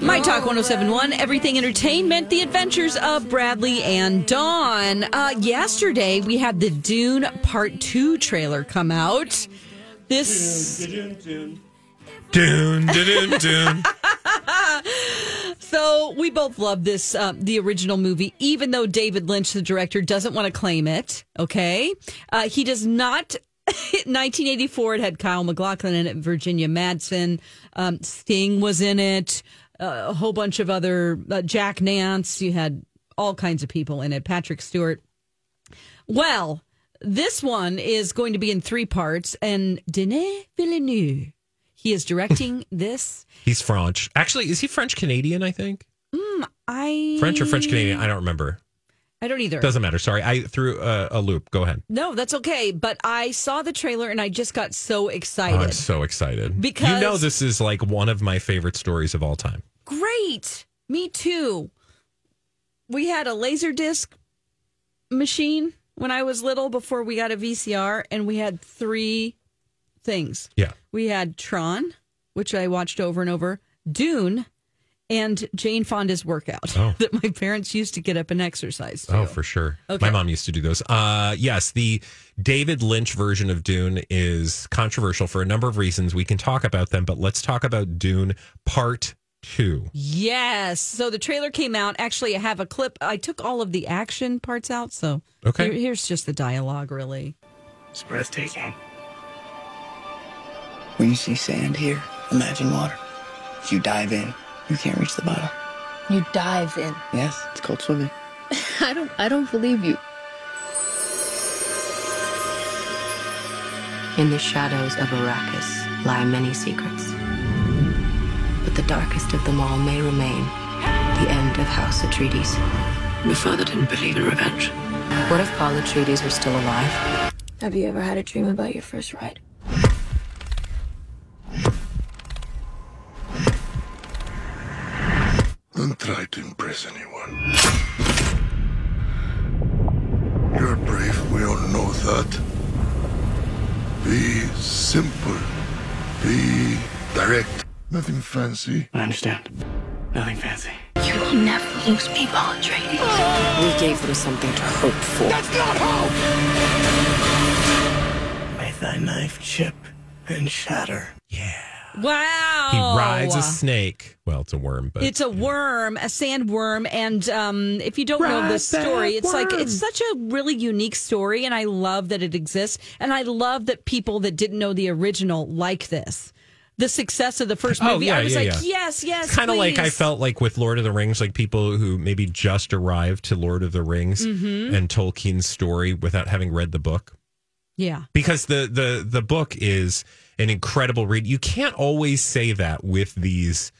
My Talk 1071, Everything Entertainment, The Adventures of Bradley and Dawn. Uh, yesterday, we had the Dune Part 2 trailer come out. This. Dune, dune, dune. Dune. So we both love this, uh, the original movie, even though David Lynch, the director, doesn't want to claim it. Okay. Uh, he does not. 1984, it had Kyle MacLachlan in it, Virginia Madsen, um, Sting was in it, uh, a whole bunch of other, uh, Jack Nance, you had all kinds of people in it, Patrick Stewart. Well, this one is going to be in three parts, and Denis Villeneuve, he is directing this. He's French. Actually, is he French Canadian? I think I French or French Canadian. I don't remember. I don't either. Doesn't matter. Sorry, I threw a, a loop. Go ahead. No, that's okay. But I saw the trailer and I just got so Oh, excited. I'm so excited Because- you know this is like one of my favorite stories of all time. Great. Me too. We had a laser disc machine when I was little before we got a VCR, and we had three things. Yeah. We had Tron, which I watched over and over, Dune, and Jane Fonda's workout Oh. that my parents used to get up and exercise. To. Oh, for sure. Okay. My mom used to do those. Uh, yes, the David Lynch version of Dune is controversial for a number of reasons. We can talk about them, but let's talk about Dune Part Two. Yes. So the trailer came out. Actually, I have a clip. I took all of the action parts out. So Okay. here- here's just the dialogue, really. It's breathtaking. When you see sand here, imagine water. If you dive in, you can't reach the bottom. You dive in. Yes, it's called swimming. I don't I don't believe you. In the shadows of Arrakis lie many secrets. But the darkest of them all may remain the end of House Atreides. My father didn't believe in revenge. What if Paul Atreides were still alive? Have you ever had a dream about your first ride? Nothing fancy. I understand. Nothing fancy. You will never lose me, Paul Atreides. We gave them something to hope for. That's not hope! May thy knife chip and shatter. Yeah. Wow. He rides a snake. Well, it's a worm, but It's a worm, a sandworm, and um, if you don't know this story, it's like it's such a really unique story, and I love that it exists, and I love that people that didn't know the original like this. The success of the first Oh, movie, yeah, I was yeah, like, yeah. yes, yes, It's kind of like I felt like with Lord of the Rings, like people who maybe just arrived to Lord of the Rings Mm-hmm. and Tolkien's story without having read the book. yeah, because the the the book is an incredible read. You can't always say that with these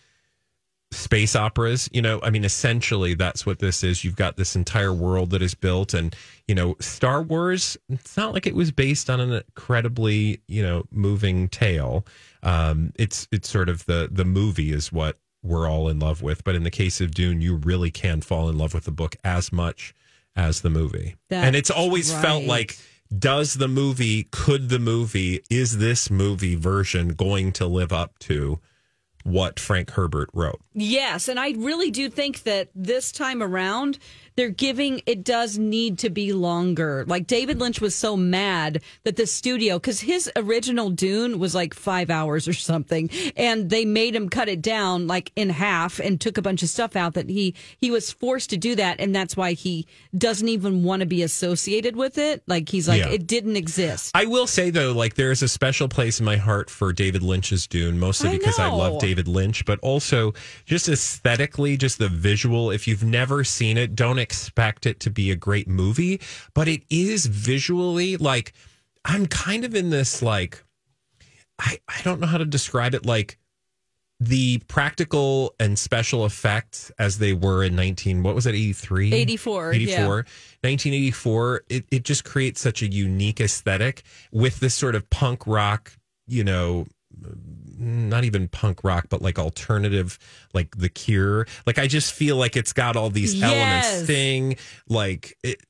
space operas. You know, I mean, essentially that's what this is. You've got this entire world that is built, and you know, Star Wars. It's not like it was based on an incredibly you know moving tale. Um, it's it's sort of the the movie is what we're all in love with, but in the case of Dune, you really can fall in love with the book as much as the movie, and it's That's always felt like does the movie could the movie is this movie version going to live up to what Frank Herbert wrote. Yes, and I really do think that this time around they're giving it does need to be longer. Like David Lynch was so mad that the studio cuz his original Dune was like 5 hours or something and they made him cut it down like in half and took a bunch of stuff out that he he was forced to do that and that's why he doesn't even want to be associated with it. Like he's like Yeah. it didn't exist. I will say though, like there is a special place in my heart for David Lynch's Dune, mostly I because I love David Lynch, but also just aesthetically, just the visual. If you've never seen it, don't expect it to be a great movie, but it is visually like I'm kind of in this like I I don't know how to describe it like the practical and special effects as they were in 19 what was it 83 84, 84 1984 it, it just creates such a unique aesthetic with this sort of punk rock you know not even punk rock but like alternative like the cure like i just feel like it's got all these Yes. elements thing like it,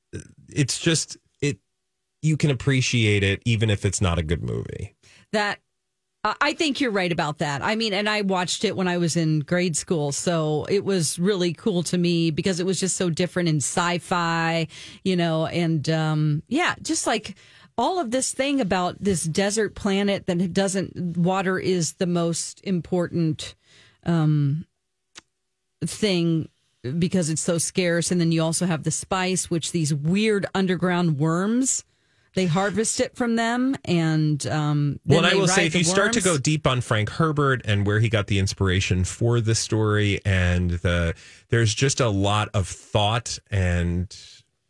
it's just it you can appreciate it even if it's not a good movie that I I think you're right about that. I mean, and I watched it when I was in grade school, so it was really cool to me because it was just so different in sci-fi, you know, and um, yeah, just like all of this thing about this desert planet that doesn't water is the most important um, thing because it's so scarce, and then you also have the spice, which these weird underground worms. They harvest it from them, and um, then Well, and I will say, if you start to go deep on Frank Herbert and where he got the inspiration for the story, and the there's just a lot of thought and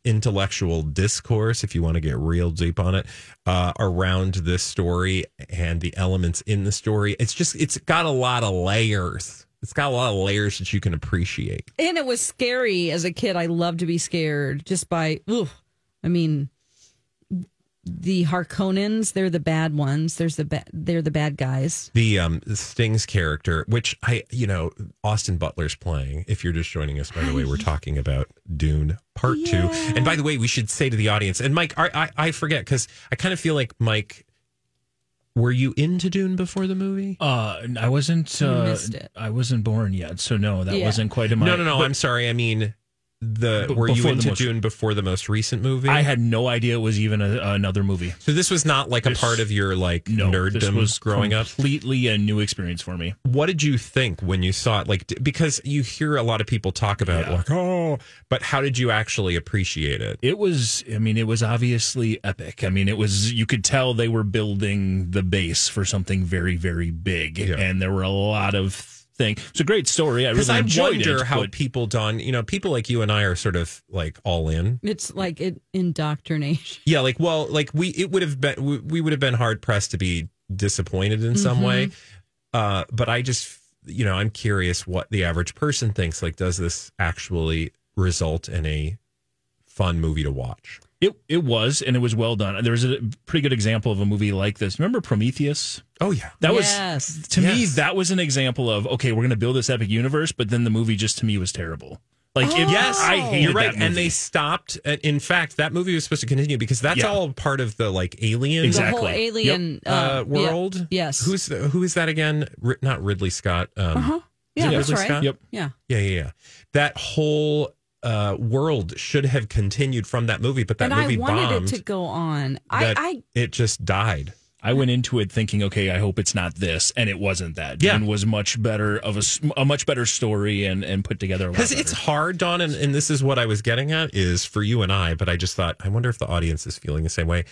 intellectual discourse, if you want to get real deep on it, uh, around this story and the elements in the story. It's just it's got a lot of layers. It's got a lot of layers that you can appreciate. and it was scary as a kid. I love to be scared just by. Ooh, I mean, the Harkonnens. They're the bad ones. There's the ba- they're the bad guys. the um Sting's character, which I you know Austin Butler's playing. If you're just joining us, by the way, we're talking about Dune Part Two. And by the way, we should say to the audience and Mike, I I, I forget because I kind of feel like Mike. Were you into Dune before the movie? Uh, I wasn't. Uh, missed it. I wasn't born yet, so no, that Yeah. wasn't quite in my. no, no, no. but I'm sorry. I mean, the were you into most- Dune before the most recent movie? I had no idea it was even a, another movie. so this was not like a part of your like No, this nerddom was growing up. completely a new experience for me. what did you think when you saw it like because you hear a lot of people talk about Yeah. like oh but how did you actually appreciate it It was, I mean, it was obviously epic. I mean, it was, you could tell they were building the base for something very, very big. Yeah. And there were a lot of things. It's a great story. I because really i enjoyed wonder it. how but people don you know people like you and i are sort of like all in It's like it, indoctrination. yeah like well like we it would have been we, we would have been hard pressed to be disappointed in some way uh but i just you know i'm curious what the average person thinks like does this actually result in a fun movie to watch it, it was, and it was well done. There was a pretty good example of a movie like this. Remember Prometheus? oh yeah That Yes. was to me that was an example of okay, we're going to build this epic universe, but then the movie just to me was terrible. Like it, Yes, I hated you're right, that movie. and they stopped. uh, In fact, that movie was supposed to continue because that's Yeah. all part of the like alien Exactly. The whole alien uh, uh, yeah. world. Yes. who's the, who is that again? Ri- not Ridley Scott. Um, Uh-huh. is Yeah, that's Ridley right. Scott? Yep. Yeah. Yeah, yeah, yeah. That whole uh, world should have continued from that movie, but that and movie I wanted bombed. it to go on. that I, I it just died. I went into it thinking, okay, I hope it's not this, and it wasn't that. Yeah. Dune was much better of a, a much better story and and put together. a lot Because it's hard, Don, and, and this is what I was getting at is for you and I, but I just thought, I wonder if the audience is feeling the same way.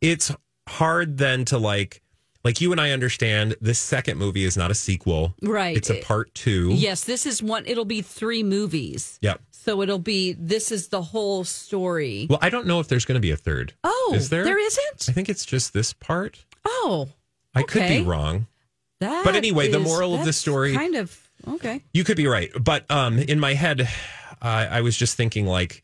It's hard then to like, like you and I understand this second movie is not a sequel. Right. It's a part two. yes, this is one. It'll be three movies. Yep. So it'll be. This is the whole story. Well, I don't know if there's going to be a third. Oh, is there? There isn't. I think it's just this part. Oh, I could be wrong. that. But anyway, the moral of the story- kind of okay. You could be right, but um, in my head, I I was just thinking like,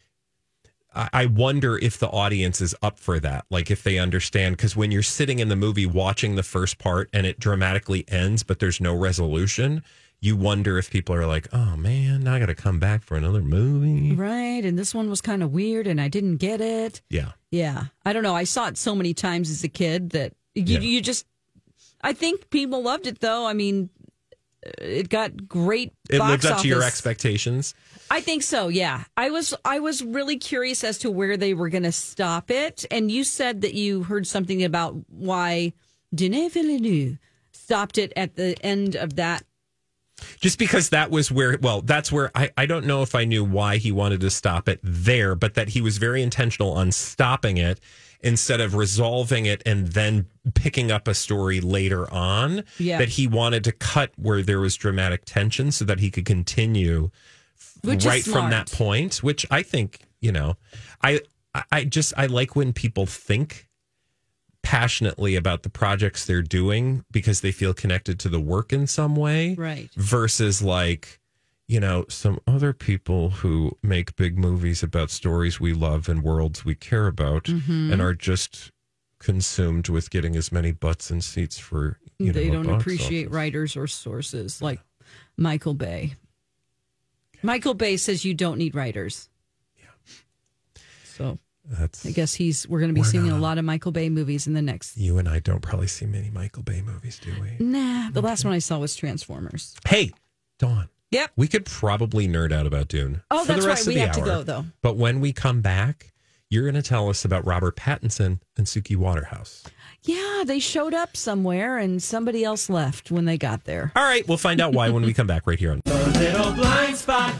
I I wonder if the audience is up for that, like if they understand. Because when you're sitting in the movie watching the first part and it dramatically ends, but there's no resolution, you wonder if people are like, "Oh man, now I got to come back for another movie." Right, and this one was kind of weird, and I didn't get it. Yeah, Yeah, I don't know. I saw it so many times as a kid that you, Yeah. you just. I think people loved it though. I mean, uh, it got great. It box lived up to your office. expectations. I think so. Yeah, I was I was really curious as to where they were going to stop it, and you said that you heard something about why Denis Villeneuve stopped it at the end of that. Just because that was where, well, that's where I, I don't know if I knew why he wanted to stop it there, but that he was very intentional on stopping it instead of resolving it and then picking up a story later on. Yeah. That he wanted to cut where there was dramatic tension so that he could continue Which right from that point, which I think, you know, I I- I just I like when people think passionately about the projects they're doing because they feel connected to the work in some way Right. versus like you know some other people who make big movies about stories we love and worlds we care about Mhm. and are just consumed with getting as many butts and seats for you they know don't appreciate writers or sources like Michael Bay. Michael Bay says you don't need writers. Yeah. So That's I guess he's we're going to be We're seeing a lot of Michael Bay movies in the next. you and I don't probably see many Michael Bay movies, do we? Nah, the last one I saw was Transformers. Hey, Dawn. Yep. We could probably nerd out about Dune. Oh, for the that's rest right. of We the have to go, though. But when we come back, you're going to tell us about Robert Pattinson and Suki Waterhouse. Yeah, they showed up somewhere and somebody else left when they got there. All right, we'll find out why when we come back right here on The Little blind spot.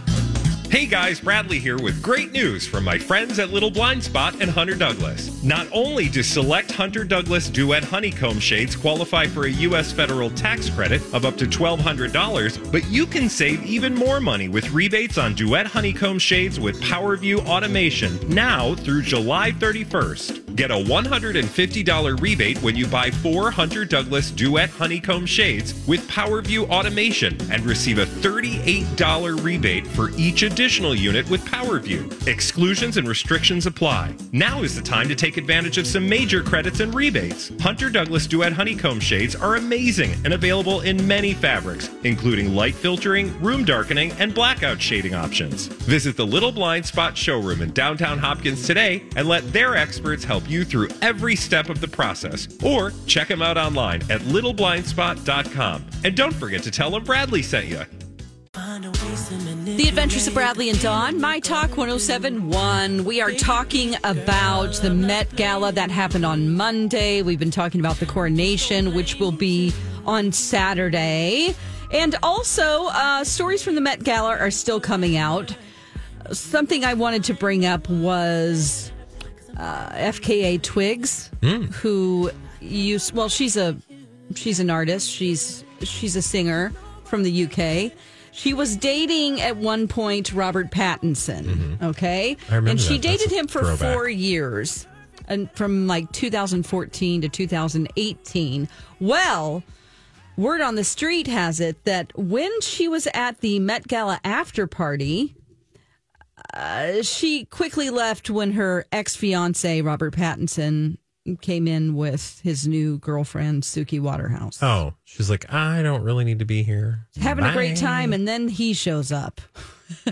Hey guys, Bradley here with great news from my friends at Little Blind Spot and Hunter Douglas. Not only do select Hunter Douglas Duet Honeycomb shades qualify for a U.S. federal tax credit of up to $1,200, but you can save even more money with rebates on Duet Honeycomb shades with PowerView automation now through July 31st. Get a $150 rebate when you buy four Hunter Douglas Duet Honeycomb shades with PowerView automation and receive a $38 rebate for each additional unit with PowerView. Exclusions and restrictions apply. Now is the time to take advantage of some major credits and rebates. Hunter Douglas Duet Honeycomb shades are amazing and available in many fabrics, including light filtering, room darkening, and blackout shading options. Visit the Little Blind Spot showroom in downtown Hopkins today and let their experts help you through every step of the process. Or check them out online at littleblindspot.com. And don't forget to tell them Bradley sent you. The Adventures of Bradley and Dawn, My Talk 1071. We are talking about the Met Gala that happened on Monday. We've been talking about the coronation, which will be on Saturday. And also, uh, stories from the Met Gala are still coming out. Something I wanted to bring up was uh, FKA Twigs, who used, well, she's a she's an artist. She's she's a singer from the UK. She was dating at one point Robert Pattinson. Okay, Mm-hmm. I remember and she that. Dated him for throwback. four years, and from like 2014 to 2018. Well. Word on the street has it that when she was at the Met Gala after party, uh, she quickly left when her ex fiance, Robert Pattinson, came in with his new girlfriend, Suki Waterhouse. Oh, she's like, I don't really need to be here. Having a great time, and then he shows up.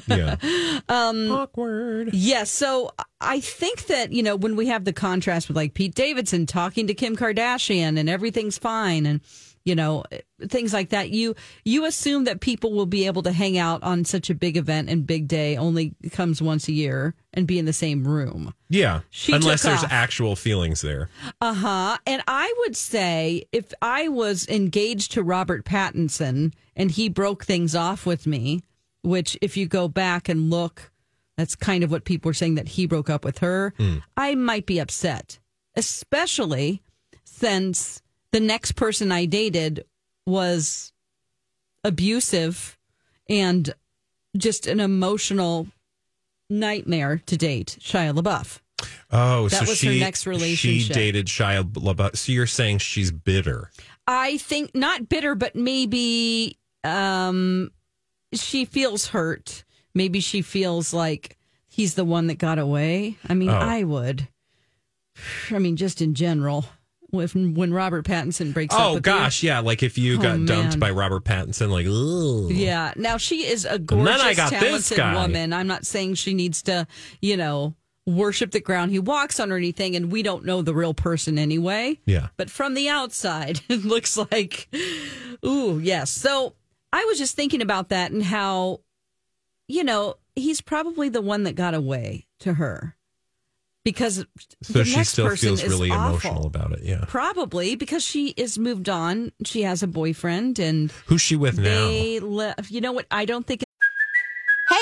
Yeah. Um, Awkward. Yes. so I think that, you know, when we have the contrast with like Pete Davidson talking to Kim Kardashian and everything's fine and, you know, things like that, you you assume that people will be able to hang out on such a big event and big day only comes once a year and be in the same room. Yeah. She Unless there's off. actual feelings there. Uh huh. And I would say if I was engaged to Robert Pattinson and he broke things off with me, which if you go back and look, that's kind of what people were saying that he broke up with her, I might be upset, especially since the next person I dated was abusive and just an emotional nightmare to date, Shia LaBeouf. Oh, That so was her next relationship. She dated Shia LaBeouf. So you're saying she's bitter. I think not bitter, but maybe um, she feels hurt. Maybe she feels like he's the one that got away. I mean, Oh. I would. I mean, just in general, when when Robert Pattinson breaks up. Oh gosh, yeah. Like if you Oh, got dumped by Robert Pattinson, like, ooh. Yeah. Now she is a then gorgeous, I got this talented guy. woman. I'm not saying she needs to, you know, worship the ground he walks on or anything. And we don't know the real person anyway. Yeah. But from the outside, it looks like, ooh, yes. So I was just thinking about that and how, you know, he's probably the one that got away to her because So the she next still person feels is really awful. emotional about it. Yeah. Probably because she is moved on. She has a boyfriend and Who's she with now? they left. You know what? I don't think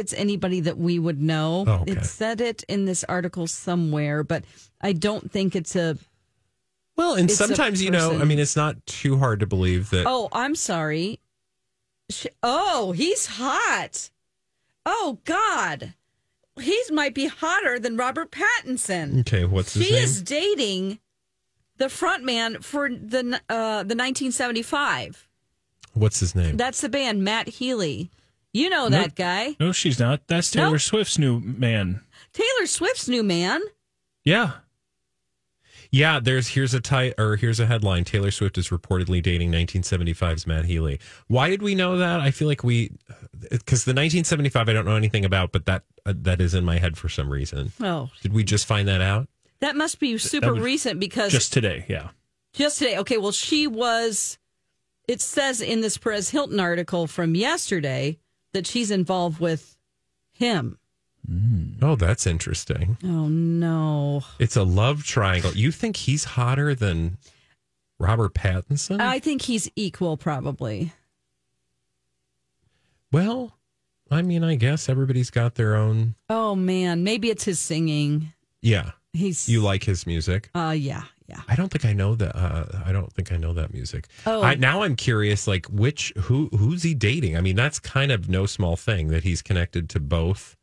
It's anybody that we would know. Oh, okay. It said it in this article somewhere, but I don't think it's a. Well, and sometimes, you know, I mean, it's not too hard to believe that. Oh, I'm sorry. Sh- Oh, he's hot. Oh God, he's might be hotter than Robert Pattinson. Okay, what's his She name? is dating the front man for the uh, the 1975. What's his name? That's the band Matt Healy. You know Nope. that guy. No, she's not. That's Taylor Nope. Swift's new man. Taylor Swift's new man. Yeah. Yeah, there's here's a ti- or here's a headline. Taylor Swift is reportedly dating 1975's Matt Healy. Why did we know that? I feel like we because the 1975 I don't know anything about, but that uh, that is in my head for some reason. Oh, Did we just find that out? that must be super recent because Just today. Yeah. Just today. Okay, well, she was. It says in this Perez Hilton article from yesterday that she's involved with him. Oh, that's interesting. Oh no! It's a love triangle. You think he's hotter than Robert Pattinson? I think he's equal, probably. well, I mean, I guess everybody's got their own. Oh man, maybe it's his singing. Yeah, He's you like his music. Uh, yeah, yeah. I don't think I know that. Uh, I don't think I know that music. Oh. I, now I'm curious, like which who who's he dating? I mean, that's kind of no small thing that he's connected to both.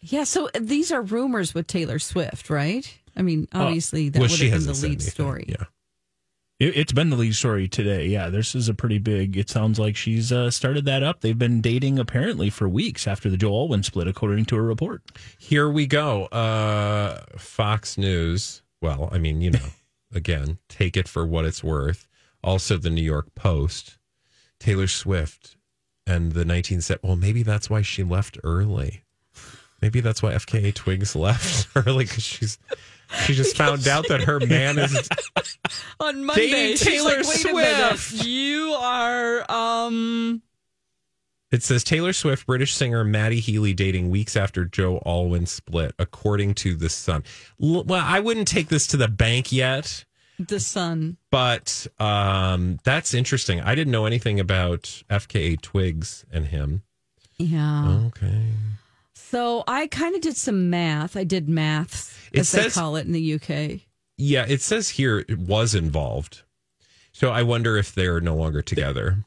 Yeah, so these are rumors with Taylor Swift, right? I mean, obviously that well, would she have been the lead anything. story. Yeah. It, it's been the lead story today. Yeah, this is a pretty big. It sounds like she's uh, started that up. They've been dating apparently for weeks after the Joel Alwyn split, according to a report. Here we go. Uh, Fox News. Well, I mean, you know, again, take it for what it's worth. Also, the New York Post. Taylor Swift and the 19 set. Well, maybe that's why she left early. Maybe that's why FKA Twigs left early because she's she just found out that her man is On Monday, Taylor like, Wait a minute, Swift." you are um. It says Taylor Swift, British singer Matty Healy dating weeks after Joe Alwyn split, according to The Sun. L- Well, I wouldn't take this to the bank yet, The Sun. but um, that's interesting. I didn't know anything about FKA Twigs and him. Yeah. Okay. So I kind of did some math. I did maths, It as they says- call it in the UK. Yeah, it says here it was involved. So I wonder if they're no longer together.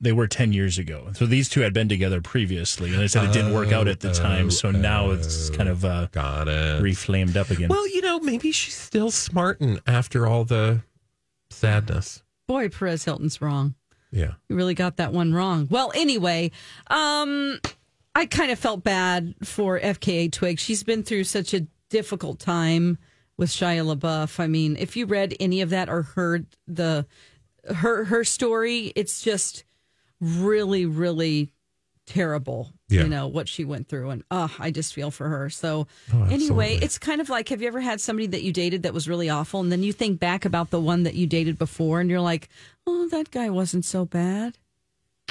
They were 10 years ago. So these two had been together previously, and they said it didn't work out at the time. So now it's kind of uh, Got it. reflamed up again. Well, you know, maybe she's still smarting after all the sadness. Boy, Perez Hilton's wrong. Yeah. You really got that one wrong. Well, anyway, um, I kind of felt bad for FKA Twig. She's been through such a difficult time with Shia LaBeouf. I mean, if you read any of that or heard the her her story, it's just really, really terrible. Yeah. You know what she went through, and oh, I just feel for her. So Oh, anyway, it's kind of like have you ever had somebody that you dated that was really awful, and then you think back about the one that you dated before, and you're like, oh, that guy wasn't so bad.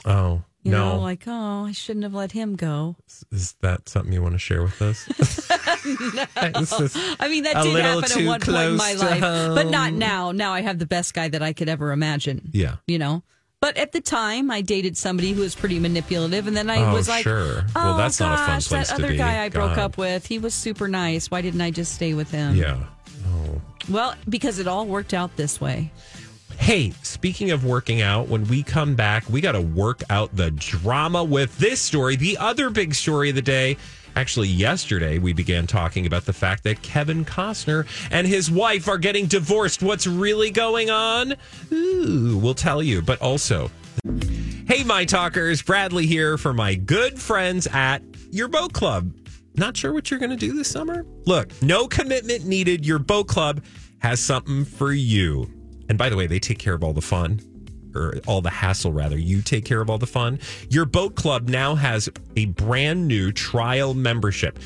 Oh, You no. know, like, oh, I shouldn't have let him go. Is that something you want to share with us? Is I mean, that did happen at one point in my life, but not now. Now I have the best guy that I could ever imagine. Yeah. You know, But at the time, I dated somebody who was pretty manipulative, and then I Oh, was like, sure. "Oh Well, that's not a fun gosh, place that to other be. guy I broke up with, he was super nice. Why didn't I just stay with him?" Yeah. Oh. Well, because it all worked out this way. Hey, speaking of working out, when we come back, we got to work out the drama with this story. The other big story of the day. Actually, yesterday we began talking about the fact that Kevin Costner and his wife are getting divorced. What's really going on? Ooh, we'll tell you. But also, hey, my talkers, Bradley here for my good friends at your boat club. Not sure what you're going to do this summer? Look, no commitment needed. Your boat club has something for you. And by the way, they take care of all the fun or all the hassle rather. You take care of all the fun. Your boat club now has a brand new trial membership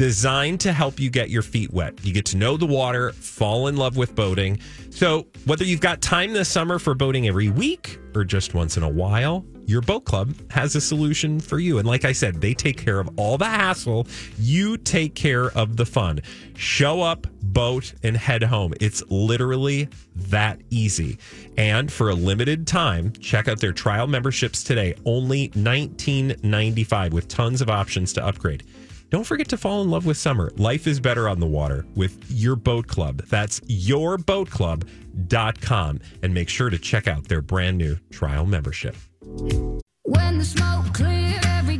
designed to help you get your feet wet. You get to know the water, fall in love with boating. So, whether you've got time this summer for boating every week or just once in a while, your boat club has a solution for you. And like I said, they take care of all the hassle. You take care of the fun. Show up, boat, and head home. It's literally that easy. And for a limited time, check out their trial memberships today. Only $19.95 with tons of options to upgrade. Don't forget to fall in love with summer. Life is better on the water with your boat club. That's yourboatclub.com. And make sure to check out their brand new trial membership.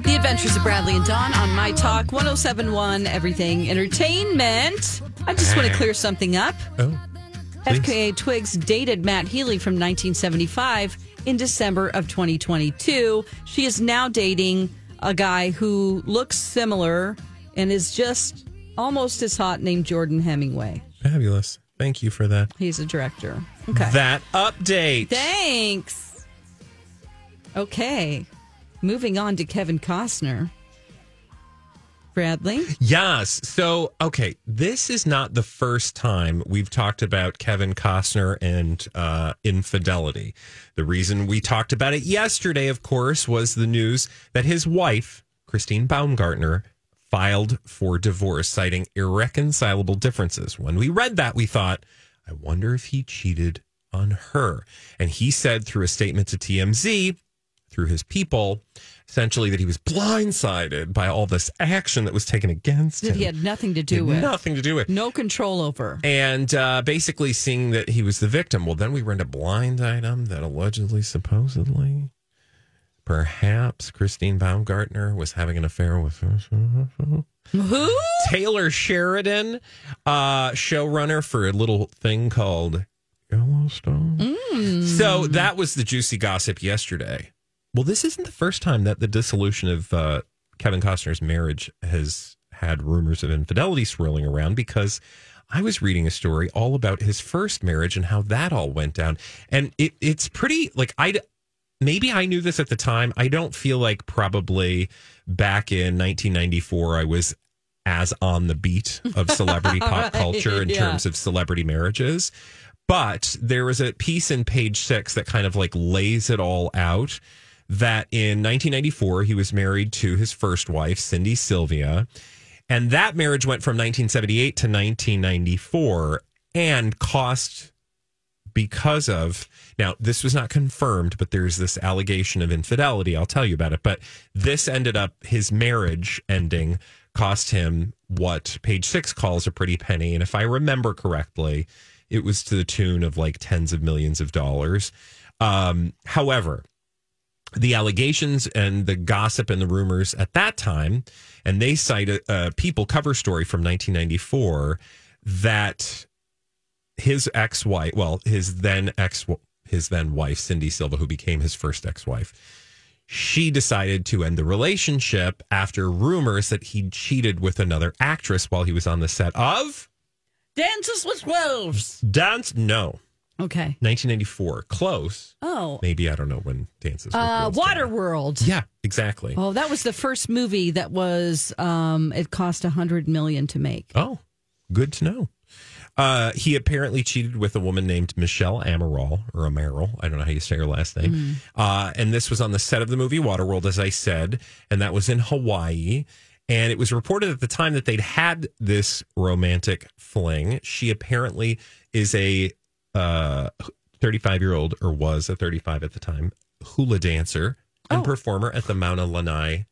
The Adventures of Bradley and Dawn on My Talk 1071 Everything Entertainment. I just want to clear something up. Oh. FKA Twigs dated Matt Healy from 1975 in December of 2022. She is now dating a guy who looks similar and is just almost as hot named Jordan Hemingway. Fabulous. Thank you for that. He's a director. Okay. That update. Thanks. Okay. Moving on to Kevin Costner. Bradley? Yes. So, okay, this is not the first time we've talked about Kevin Costner and uh, infidelity. The reason we talked about it yesterday, of course, was the news that his wife, Christine Baumgartner, filed for divorce, citing irreconcilable differences. When we read that, we thought, I wonder if he cheated on her. And he said through a statement to TMZ, through his people, essentially that he was blindsided by all this action that was taken against him. That he had nothing to do with. Nothing to do with. No control over. And uh, basically seeing that he was the victim. Well, then we read a blind item that allegedly, supposedly, perhaps Christine Baumgartner was having an affair with Who? Taylor Sheridan, uh, showrunner for a little thing called Yellowstone. Mm. So that was the juicy gossip yesterday. Well, this isn't the first time that the dissolution of uh, Kevin Costner's marriage has had rumors of infidelity swirling around because I was reading a story all about his first marriage and how that all went down. And it, it's pretty like I maybe I knew this at the time. I don't feel like probably back in 1994 I was as on the beat of celebrity pop Right, culture in yeah. terms of celebrity marriages. But there was a piece in page six that kind of like lays it all out that in 1994, he was married to his first wife, Cindy Silva. And that marriage went from 1978 to 1994 and cost because of now this was not confirmed but there's this allegation of infidelity i'll tell you about it but this ended up his marriage ending cost him what page six calls a pretty penny and if i remember correctly it was to the tune of like tens of millions of dollars um, however the allegations and the gossip and the rumors at that time, and they cite a, a People cover story from 1994 that his ex-wife, well, his then ex, his then wife Cindy Silva, who became his first ex-wife, she decided to end the relationship after rumors that he cheated with another actress while he was on the set of Dances with Wolves. Dance. No, Okay. 1994, close. Oh. Maybe I don't know when Dances. Uh. Waterworld. Yeah, exactly. Oh, that was the first movie that was. Um, it cost a hundred million to make. Oh, good to know. Uh, he apparently cheated with a woman named Michelle Amaral or Amaral. I don't know how you say her last name. Mm. Uh, and this was on the set of the movie Waterworld, as I said, and that was in Hawaii. And it was reported at the time that they'd had this romantic fling. She apparently is a uh, 35 year old, or was a 35 at the time, hula dancer and Oh. performer at the Mauna Lanai,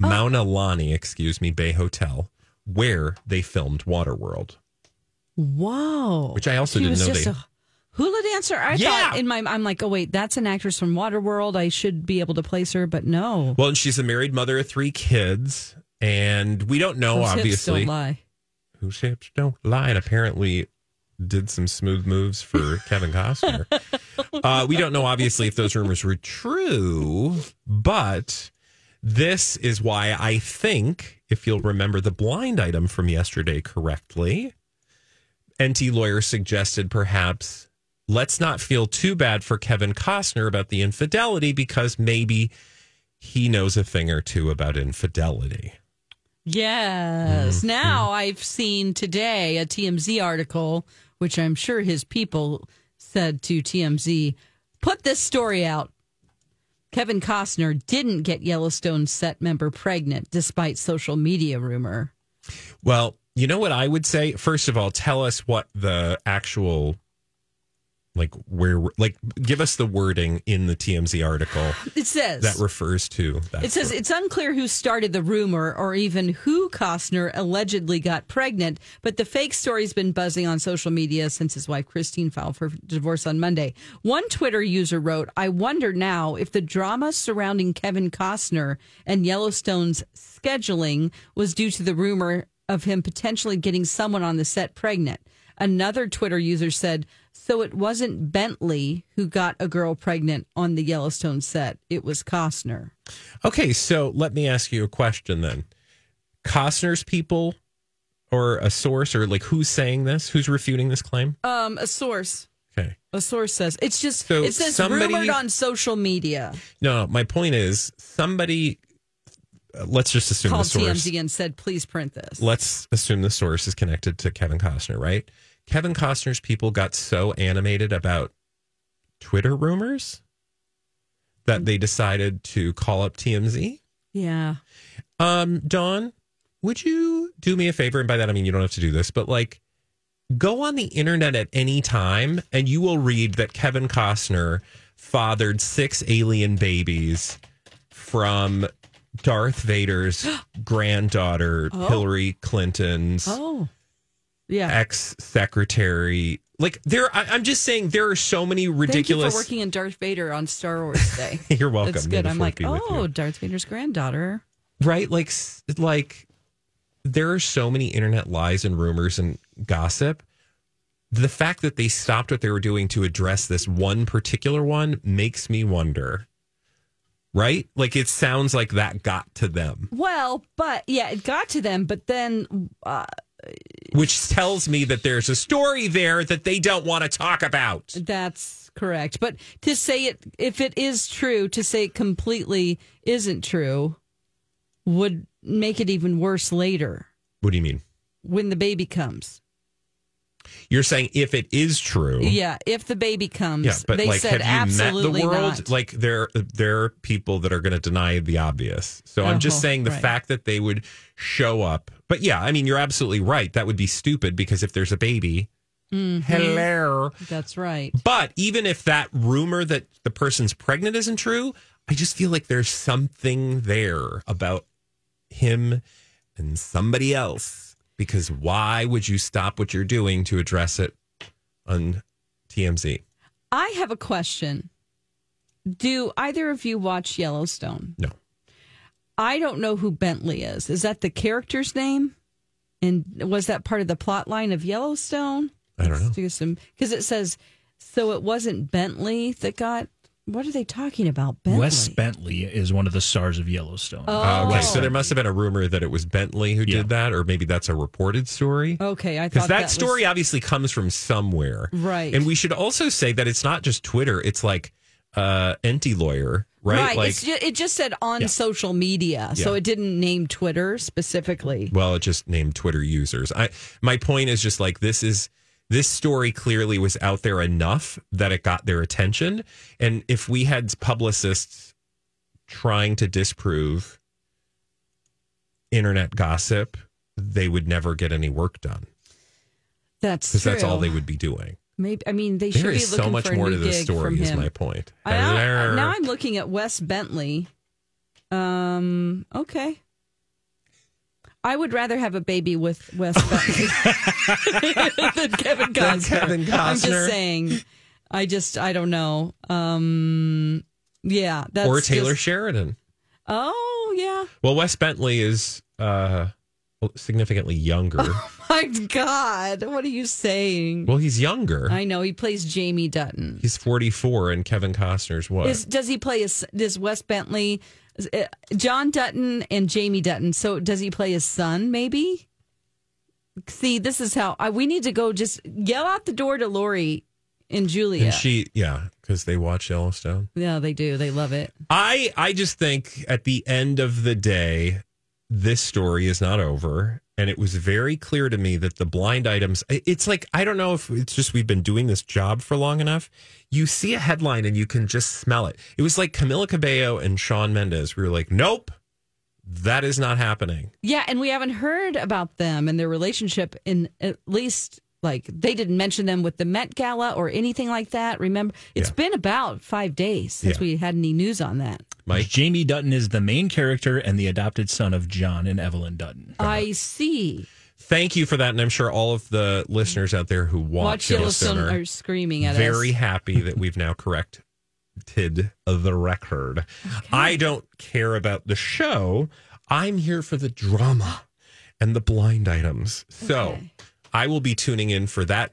Mauna Lani, excuse me, Bay Hotel, where they filmed Waterworld. Whoa. Which I also She didn't was know just they- a hula dancer. I Yeah. thought in my I'm like, oh wait, that's an actress from Waterworld. I should be able to place her, but no. Well, and she's a married mother of three kids, and we don't know Those hips obviously don't lie. whose hips don't lie, and apparently did some smooth moves for Kevin Costner. uh, we don't know obviously if those rumors were true, but this is why I think, if you'll remember the blind item from yesterday correctly, Enty lawyer suggested perhaps let's not feel too bad for Kevin Costner about the infidelity because maybe he knows a thing or two about infidelity. Yes. Mm-hmm. Now I've seen today a TMZ article, which I'm sure his people said to TMZ, put this story out. Kevin Costner didn't get Yellowstone set member pregnant despite social media rumor. Well, you know what I would say? First of all, tell us what the actual like where like give us the wording in the TMZ article It says that refers to that. It says story. it's unclear who started the rumor or even who Costner allegedly got pregnant, but the fake story's been buzzing on social media since his wife Christine filed for divorce on Monday. One Twitter user wrote, I wonder now if the drama surrounding Kevin Costner and Yellowstone's scheduling was due to the rumor of him potentially getting someone on the set pregnant. Another Twitter user said, so it wasn't Bentley who got a girl pregnant on the Yellowstone set. It was Costner. Okay, so let me ask you a question then. Costner's people or a source or like who's saying this? Who's refuting this claim? Um, a source. Okay. A source says it's just So it says somebody- rumored on social media. No, my point is somebody uh, let's just assume Called the source. TMZ and said, "Please print this." let's assume the source is connected to Kevin Costner, right? Kevin Costner's people got so animated about Twitter rumors that they decided to call up TMZ. Yeah. Um, Dawn, would you do me a favor? And by that, I mean, you don't have to do this, but like go on the internet at any time and you will read that Kevin Costner fathered six alien babies from Darth Vader's granddaughter, Oh. Hillary Clinton's Oh. Yeah. ex secretary. Like there, I, I'm just saying there are so many ridiculous. Thank you for working in Darth Vader on Star Wars Day. You're welcome. That's good. I'm like, oh. Darth Vader's granddaughter. right like like there are so many internet lies and rumors and gossip the fact that they stopped what they were doing to address this one particular one makes me wonder right like it sounds like that got to them Well, but yeah, it got to them. But then, uh, which tells me that there's a story there that they don't want to talk about that's correct. But to say it, if it is true, to say it completely isn't true, would make it even worse later what do you mean when the baby comes. You're saying if it is true Yeah, if the baby comes, yeah but they like said have you met absolutely the world not. like there there are people that are going to deny the obvious so i'm just Oh, saying the right. fact that they would show up but yeah i mean you're absolutely right that would be stupid because if there's a baby Mhm. hello That's right. but even if that rumor that the person's pregnant isn't true i just feel like there's something there about him and somebody else because why would you stop what you're doing to address it on tmz I have a question. Do either of you watch Yellowstone? No. I don't know who Bentley is. Is that the character's name? And was that part of the plot line of Yellowstone? I don't know. Do some because it says so. It wasn't Bentley that got. What are they talking about? Bentley. Wes Bentley is one of the stars of Yellowstone. Oh. okay, so there must have been a rumor that it was Bentley who Yeah. did that, or maybe that's a reported story. Okay, I Because thought that, was- story obviously comes from somewhere, Right. And we should also say that it's not just Twitter; it's like uh, Enty lawyer, right? Like, it's ju- it just said on Yeah. social media, so Yeah. it didn't name Twitter specifically. well, it just named Twitter users. I my point is just like this is this story clearly was out there enough that it got their attention, and if we had publicists trying to disprove internet gossip, they would never get any work done. That's because that's all they would be doing. Maybe I mean they should be looking so much for more new to this story. Is my point. I- now, now I'm looking at Wes Bentley. Um. Okay. I would rather have a baby with Wes Bentley than Kevin Than Costner. Kevin I'm just saying. I just I don't know. Um. Yeah. That's or Taylor just- Sheridan. oh yeah. Well, Wes Bentley is uh, significantly younger. My God, what are you saying? well, he's younger. I know he plays Jamie Dutton. He's 44, and Kevin Costner's what? Is does he play his does Wes Bentley, uh, John Dutton and Jamie Dutton? So does he play his son? Maybe. See, this is how I, we need to go. Just yell out the door to Lori and Julia. and she, yeah, because they watch Yellowstone. yeah, they do. They love it. I I just think at the end of the day, this story is not over. And it was very clear to me that the blind items, it's like, I don't know if it's just we've been doing this job for long enough. You see a headline and you can just smell it. It was like Camila Cabello and Shawn Mendes. We were like, nope, that is not happening. Yeah, and we haven't heard about them and their relationship in at least like they didn't mention them with the Met Gala or anything like that. Remember, It's Yeah. been about five days since Yeah. we had any news on that. Mike? Jamie Dutton is the main character and the adopted son of John and Evelyn Dutton. I see. Thank you for that. And I'm sure all of the listeners out there who watch, Watch Yellowstone are screaming at us. very happy that we've now corrected the record. I don't care about the show. I'm here for the drama and the blind items. So I will be tuning in for that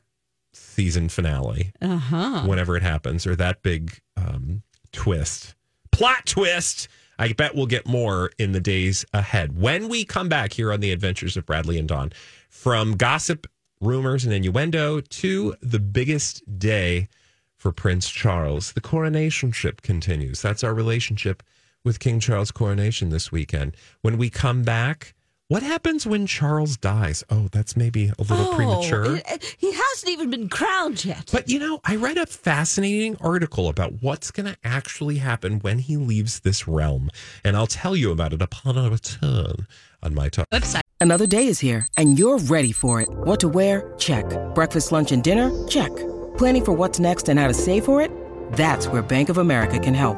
season finale Uh huh. whenever it happens or that big um, twist. Plot twist. I bet we'll get more in the days ahead. When we come back here on the adventures of Bradley and Dawn, from gossip, rumors, and innuendo to the biggest day for Prince Charles, the coronation ship continues. That's our relationship with King Charles' coronation this weekend. When we come back, what happens when Charles dies? Oh, that's maybe a little Oh, premature. it- it- he hasn't even been crowned yet. But you know, I read a fascinating article about what's going to actually happen when he leaves this realm, and I'll tell you about it upon our return on my talk. Website. Another day is here, and you're ready for it. What to wear? Check. Breakfast, lunch, and dinner? Check. Planning for what's next and how to save for it? That's where Bank of America can help.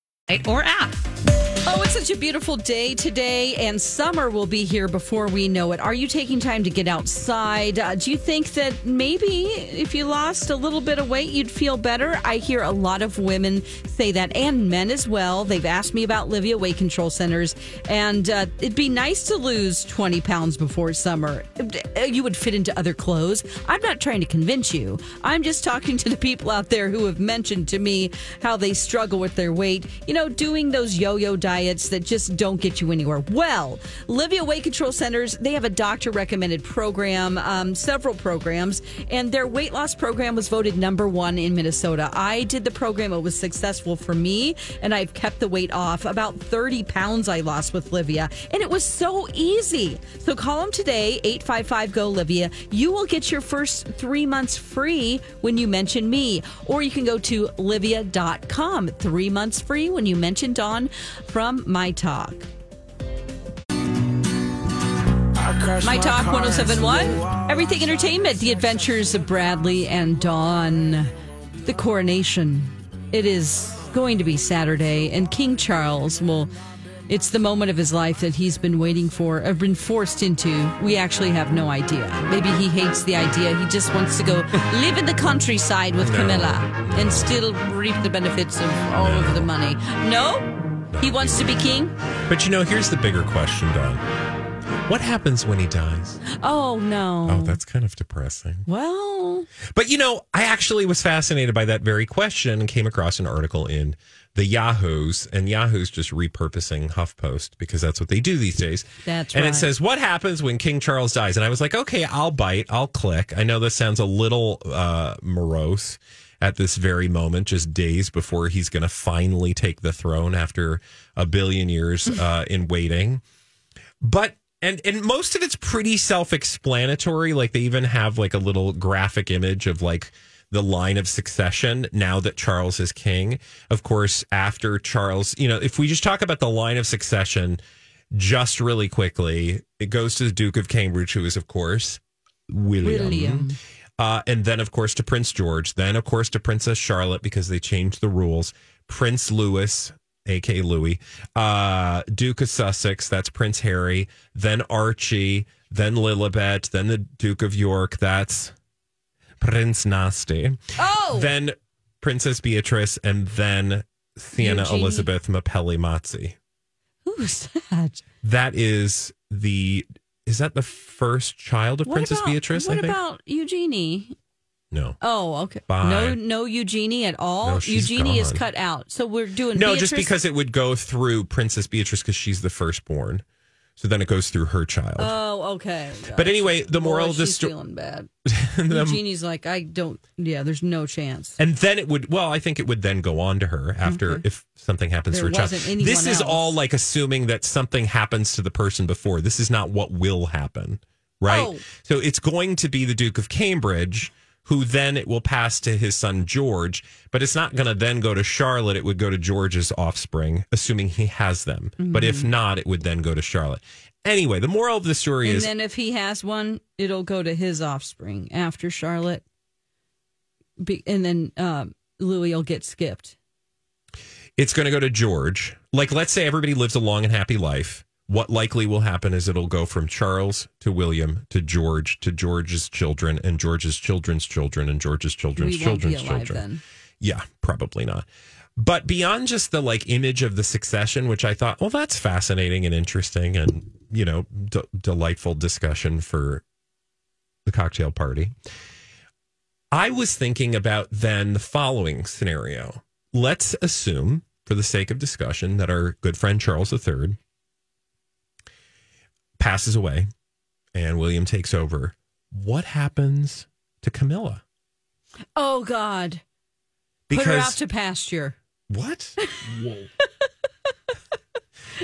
Or app. Such a beautiful day today, and summer will be here before we know it. Are you taking time to get outside? Uh, do you think that maybe if you lost a little bit of weight, you'd feel better? I hear a lot of women say that, and men as well. They've asked me about Livea Weight Control Centers, and uh, it'd be nice to lose 20 pounds before summer. You would fit into other clothes. I'm not trying to convince you. I'm just talking to the people out there who have mentioned to me how they struggle with their weight. You know, doing those yo yo diets that just don't get you anywhere. Well, Livea Weight Control Centers, they have a doctor recommended program, um, several programs, and their weight loss program was voted number one in Minnesota. I did the program, it was successful for me, and I've kept the weight off. About 30 pounds I lost with Livea, and it was so easy. So call them today, 855 GO Livea. You will get your first three months free when you mention me, or you can go to livea.com. Three months free when you mention Dawn from My Talk. My Talk 1071, Everything Entertainment, The Adventures of Bradley and Dawn, The Coronation. It is going to be Saturday, and King Charles will. It's the moment of his life that he's been waiting for, or been forced into. We actually have no idea. Maybe he hates the idea. He just wants to go live in the countryside with No. Camilla and still reap the benefits of all of the money. No? He wants to be king? But you know, here's the bigger question, Dawn. What happens when he dies? Oh no. Oh, that's kind of depressing. well. But you know, I actually was fascinated by that very question and came across an article in the Yahoos, and Yahoo's just repurposing HuffPost because that's what they do these days. That's and right. And it says, "What happens when King Charles dies?" And I was like, "Okay, I'll bite. I'll click." I know this sounds a little uh, morose at this very moment, just days before he's going to finally take the throne after a billion years uh, in waiting. But and and most of it's pretty self-explanatory. Like they even have like a little graphic image of like the line of succession now that Charles is king. Of course, after Charles, you know, if we just talk about the line of succession just really quickly, it goes to the Duke of Cambridge, who is of course William. William. Uh, and then, of course, to Prince George. Then, of course, to Princess Charlotte because they changed the rules. Prince Louis, aka Louis, uh, Duke of Sussex. That's Prince Harry. Then Archie. Then Lilibet. Then the Duke of York. That's Prince Nasty. Oh. Then Princess Beatrice, and then Sienna Eugenie. Elizabeth Mapelli Mozzi. Who's that? That is the. Is that the first child of What Princess about- Beatrice? What I think. about Eugenie? no. Oh, okay. Bye. No, no Eugenie at all. No, Eugenie is cut out. So we're doing No, Beatrice- just because it would go through Princess Beatrice because she's the firstborn. So then it goes through her child. Oh, okay. but anyway, the moral Boy, of the story. feeling bad. The- Eugenie's like, I don't. Yeah, there's no chance. and then it would, well, I think it would then go on to her after Okay. if something happens There to her child. This is all like assuming that something happens to the person before. This is not what will happen, right? Oh. So it's going to be the Duke of Cambridge, who then it will pass to his son George, but it's not going to then go to Charlotte. It would go to George's offspring, assuming he has them. But if Mhm. not, it would then go to Charlotte. Anyway, the moral of the story And is then if he has one, it'll go to his offspring after Charlotte. Be, and then um, Louis will get skipped. it's going to go to George. Like, let's say everybody lives a long and happy life. What likely will happen is it'll go from Charles to William to George to George's children and George's children's children and George's children's we children's children. then. Yeah, probably not. But beyond just the like image of the succession, which I thought, well, that's fascinating and interesting and, you know, d- delightful discussion for the cocktail party. I was thinking about then the following scenario. Let's assume, for the sake of discussion, that our good friend Charles III passes away and William takes over. What happens to Camilla? Oh God! Put her Because- out to pasture. What? Whoa.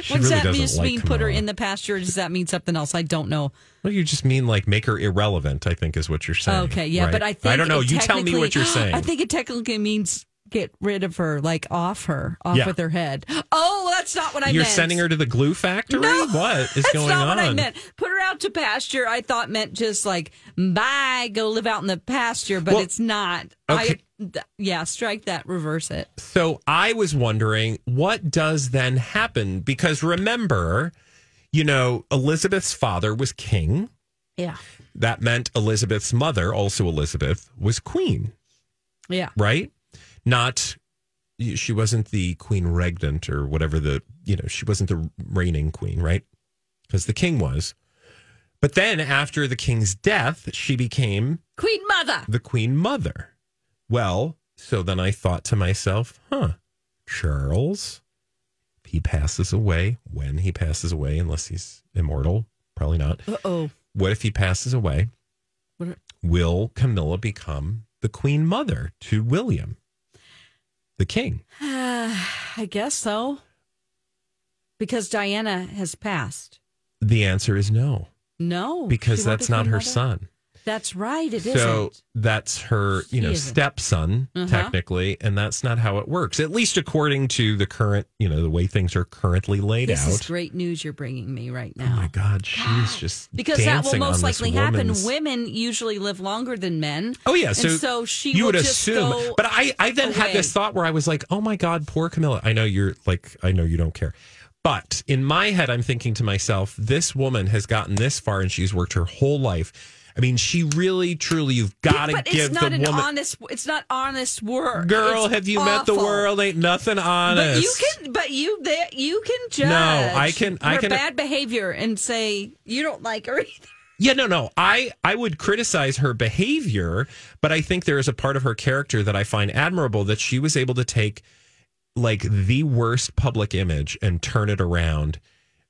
She what does really that just like mean? Put her in the pasture. Or does that mean something else? I don't know. Well, you just mean like make her irrelevant, I think is what you're saying. Okay, yeah, right? but I think I don't know. You tell me what you're saying. I think it technically means get rid of her, like off her, off Yeah. with her head. Oh, that's not what I meant. you're meant. sending her to the glue factory? No, what is That's going not on? what I meant. Put her out to pasture. I thought meant just like bye, go live out in the pasture, but Well, it's not. okay. I, yeah, strike that, reverse it. So I was wondering what does then happen? Because remember, you know, Elizabeth's father was king. Yeah, That meant Elizabeth's mother, also Elizabeth, was queen, yeah. right? Not she wasn't the queen regnant or whatever the you know she wasn't the reigning queen, right? Because the king was. But then after the king's death, she became Queen Mother. the queen mother. Well, so then I thought to myself, huh, Charles, he passes away, when he passes away, unless he's immortal, probably not. Uh oh. What if he passes away? What- Will Camilla become the queen mother to William, the king? I guess so. Because Diana has passed. The answer is no, No, because that's not her mother? son. That's right. It so not that's her, you know, stepson Uh-huh. technically, and that's not how it works. At least according to the current, you know, the way things are currently laid This out. is great news you're bringing me right Oh now. my God, she's just because that will most likely happen. Women usually live longer than men. Oh yeah, And so so she you would just assume, but I I then had this thought where I was like, oh my God, poor Camilla. I know you're like, I know you don't care, but in my head, I'm thinking to myself, this woman has gotten this far and she's worked her whole life. I mean, she really, truly, you've got to but give it's not the an woman. honest. It's not honest work. Girl, It's have you met the world? Ain't nothing honest. But you can, but you, they, you can judge. No, I can- I can- bad behavior and say you don't like her either. Yeah, no, no. I I would criticize her behavior, but I think there is a part of her character that I find admirable that she was able to take like the worst public image and turn it around.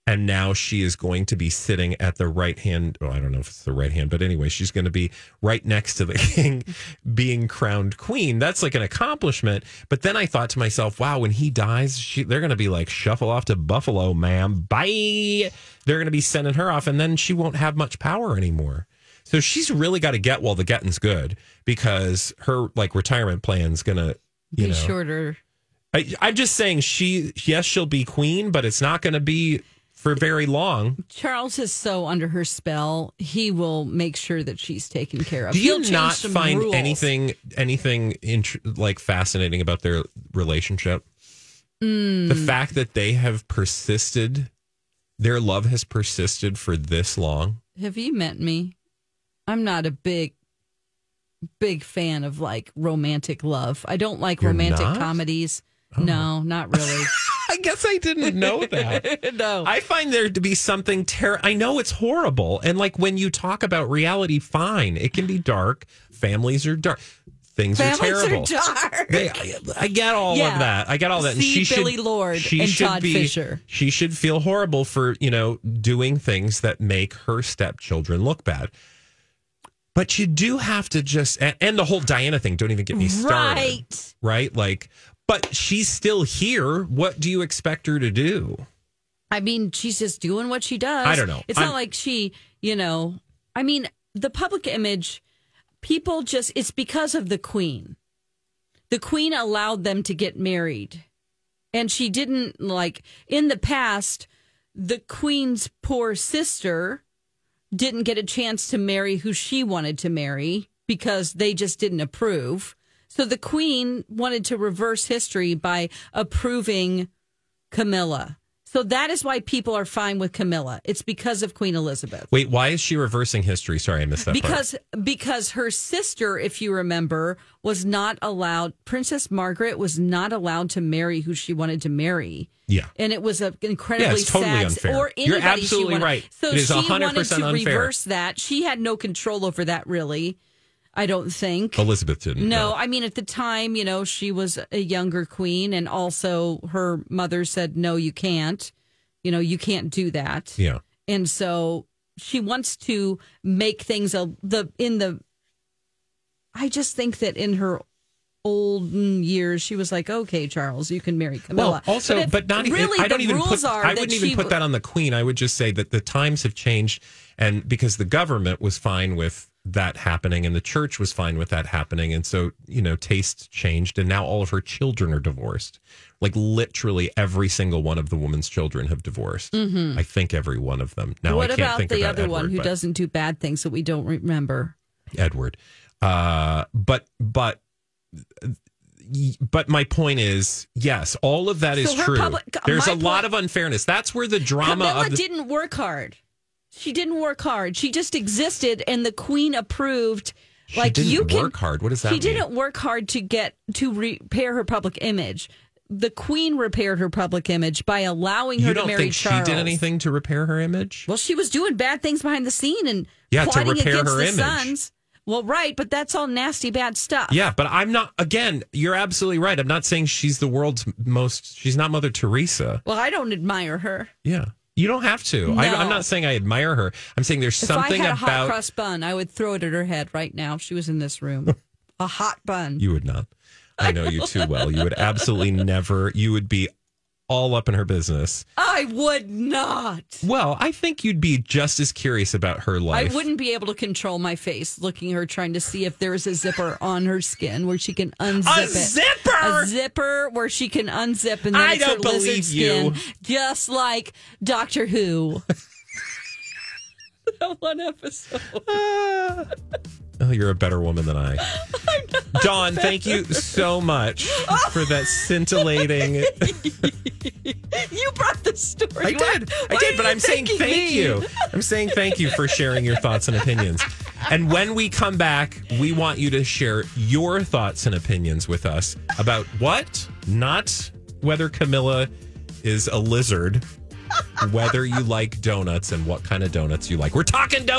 And now she is going to be sitting at the right hand. Oh, I don't know if it's the right hand, but anyway, she's going to be right next to the king being crowned queen. That's like an accomplishment. But then I thought to myself, wow, when he dies, she, they're going to be like, shuffle off to Buffalo, ma'am. Bye. They're going to be sending her off, and then she won't have much power anymore. So she's really got to get while the getting's good because her like retirement plan's going to, Be know. shorter. I, I'm just saying she, yes, she'll be queen, but it's not going to be for very long. Charles is so under her spell. He will make sure that she's taken care of. Do you not find rules. anything anything int- like fascinating about their relationship? Mm. The fact that they have persisted, their love has persisted for this long. Have you met me? I'm not a big, big fan of like romantic love. I don't like You're romantic not? Oh. No, not really. I guess I didn't know that. no. I find there to be something terrible. I know it's horrible. And like when you talk about reality, fine. It can be dark. Families are dark. Things Families are are terrible. dark. They, I, I get all Yeah. of that. I get all that. And See she Billy should, Lord she and should Todd be, Fisher. She should feel horrible for, you know, doing things that make her stepchildren look bad. But you do have to just, and the whole Diana thing, don't even get me started. Right. Right? Like, but she's still here. What do you expect her to do? I mean, she's just doing what she does. I don't know. It's I'm- not like she, you know, I mean, the public image, people just, it's because of the queen. The queen allowed them to get married. And she didn't, like, in the past, the queen's poor sister didn't get a chance to marry who she wanted to marry because they just didn't approve. So the queen wanted to reverse history by approving Camilla. So that is why people are fine with Camilla. It's because of Queen Elizabeth. Wait, why is she reversing history? Sorry, I missed that part. Because because her sister, if you remember, was not allowed Princess Margaret was not allowed to marry who she wanted to marry. Yeah. And it was an incredibly Yeah, it's totally sad unfair. or You're anybody she absolutely right. So It is she 100% wanted to unfair. reverse that. She had no control over that really. I don't think. Elizabeth didn't. No, I mean at the time, you know, she was a younger queen, and also her mother said, "No, you can't. You know, you can't do that." Yeah. and so she wants to make things a the in the. I just think that in her olden years, she was like, "Okay, Charles, you can marry Camilla." Well, also, if but, not even. really. I don't the even rules put. are I wouldn't even put that on the queen. I would just say that the times have changed, and because the government was fine with that happening, and the church was fine with that happening, and so you know, tastes changed, and now all of her children are divorced. Like literally every single one of the woman's children have divorced. Mhm. I think every one of them. Now what I can't about the about other Edward, one who doesn't do bad things that we don't remember? Edward. Uh, but but but my point is, yes, all of that is So her true. public- There's a lot of unfairness. That's where the drama Camilla of the, didn't work hard. She didn't work hard. She just existed, and the queen approved. She like you can work hard. What does that She mean? didn't work hard to get to repair her public image. The queen repaired her public image by allowing her you to don't marry think Charles. she did anything to repair her image? Well, she was doing bad things behind the scene and Yeah, to plotting repair against her the image. sons. Well, right, but that's all nasty, bad stuff. Yeah, but I'm not. Again, you're absolutely right. I'm not saying she's the world's most. She's not Mother Teresa. Well, I don't admire her. Yeah, you don't have to. I, No. I'm not saying I admire her. I'm saying there's If something I had a hot about crust bun, I would throw it at her head right now if she was in this room. a hot bun. you would not. I know you too well. You would absolutely never. You would be all up in her business. I would not. Well, I think you'd be just as curious about her life. I wouldn't be able to control my face looking at her, trying to see if there's a zipper on her skin where she can unzip A it. zipper? A zipper where she can unzip and then I don't believe lizard you. skin, just like Doctor Who. that one episode. Ah. Oh, you're a better woman than I. Dawn, thank you so much for that scintillating. you brought the story. I did. I did, but I'm saying thank you. I'm saying thank you for sharing your thoughts and opinions. And when we come back, we want you to share your thoughts and opinions with us about what, not whether Camilla is a lizard, whether you like donuts and what kind of donuts you like. We're talking donuts.